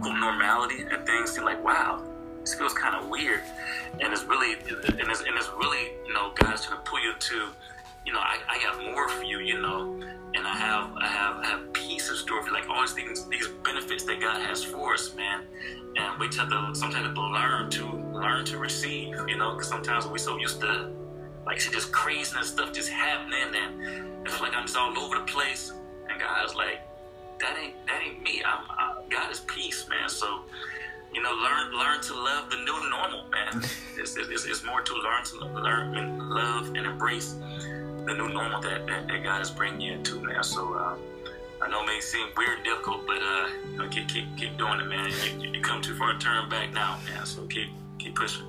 normality and things, you're like, wow, this feels kind of weird, and it's really and it's, and it's really you know God's trying to pull you to, you know, I, I got more for you, you know, and I have I have I have peace in store for you, like all these things, these benefits that God has for us, man, and we have to sometimes to learn to learn to receive, you know, because sometimes we're so used to like see just craziness stuff just happening and it's like I'm just all over the place, and God's like, that ain't that ain't me. I'm, I, God is peace, man. So you know, learn learn to love the new normal, man. it's, it's, it's more to learn to learn and love and embrace the new normal that, that, that God is bringing you into, man. So uh, I know it may seem weird and difficult, but uh, you know, keep, keep keep doing it, man. You, you come too far to turn back now, man. So keep keep pushing.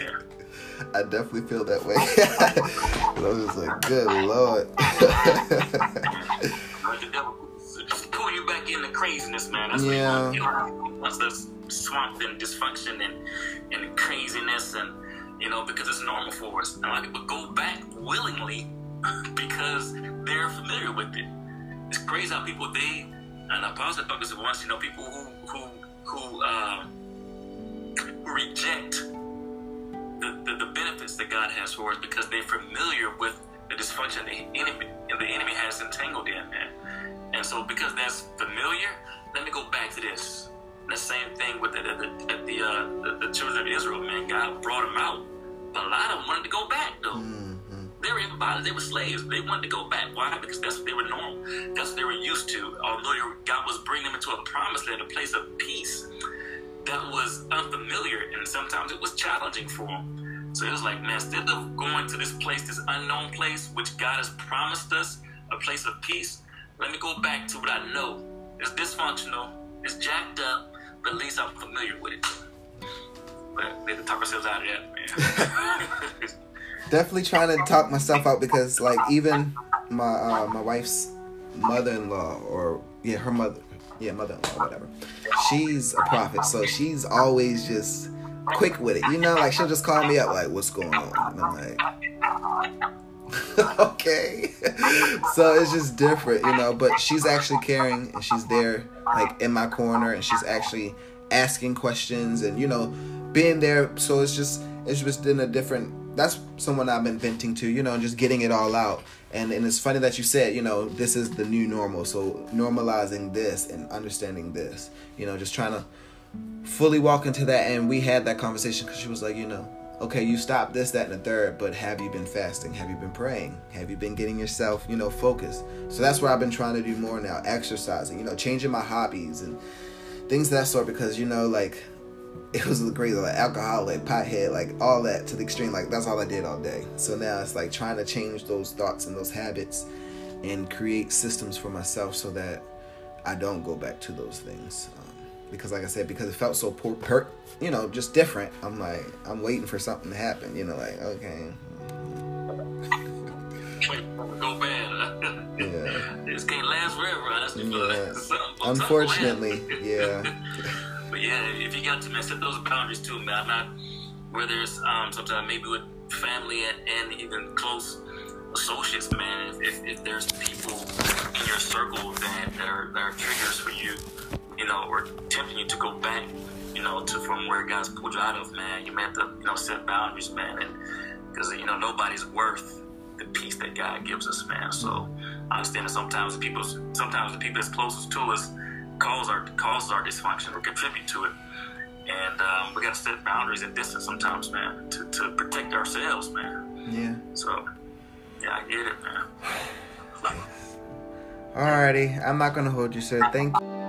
yeah. I definitely feel that way. I was just like, good lord. The devil just pull you back into craziness, man. That's yeah. what you know, once there's swamp and dysfunction and and craziness and you know because it's normal for us. And a lot of people go back willingly because they're familiar with it. It's crazy how people they and I paused about this once. You know, people who who who um, who reject the, the, the benefits that God has for us because they're familiar with the dysfunction the enemy and the enemy has entangled in, man. And so, because that's familiar, let me go back to this. The same thing with the the, the, the, uh, the, the children of Israel, man. God brought them out. But a lot of them wanted to go back, though. Mm-hmm. They were bondage. They were slaves. They wanted to go back. Why? Because that's what they were normal. That's what they were used to. Although God was bringing them into a promised land, a place of peace that was unfamiliar, and sometimes it was challenging for them. So it was like, man, instead of going to this place, this unknown place, which God has promised us, a place of peace, let me go back to what I know. It's dysfunctional, it's jacked up, but at least I'm familiar with it. But we have to talk ourselves out of that, man. Definitely trying to talk myself out because, like, even my uh, my wife's mother-in-law, or yeah, her mother, yeah, mother-in-law, whatever. She's a prophet, so she's always just quick with it. You know, like she'll just call me up, like, "What's going on?" And I'm like, okay. so it's just different, you know, but she's actually caring and she's there like in my corner and she's actually asking questions and you know being there so it's just it's just in a different that's someone I've been venting to, you know, just getting it all out. And and it's funny that you said, you know, this is the new normal. So normalizing this and understanding this, you know, just trying to fully walk into that and we had that conversation cuz she was like, you know, okay, you stopped this, that, and the third, but have you been fasting? Have you been praying? Have you been getting yourself, you know, focused? So that's where I've been trying to do more now, exercising, you know, changing my hobbies and things of that sort because, you know, like it was crazy, like alcoholic, pothead, like all that to the extreme. Like that's all I did all day. So now it's like trying to change those thoughts and those habits and create systems for myself so that I don't go back to those things. Um, because like I said, because it felt so poor, per, you know, just different. I'm like, I'm waiting for something to happen. You know, like okay. Go bad. yeah. This can't last forever. yeah. Unfortunately, yeah. but yeah, if you got to set those boundaries too, man. I'm not whether it's um, sometimes maybe with family and, and even close associates, man. If, if, if, there's people in your circle that, that, are, that are triggers for you, you know, tempting you to go back, you know, to from where God's pulled you out of, man. You may have to, you know, set boundaries, man, and because you know nobody's worth the peace that God gives us, man. So I understand that sometimes the people, sometimes the people that's closest to us, cause our causes our dysfunction or contribute to it, and um, we got to set boundaries and distance sometimes, man, to, to protect ourselves, man. Yeah. So yeah, I get it, man. Alrighty, I'm not gonna hold you, sir. Thank you.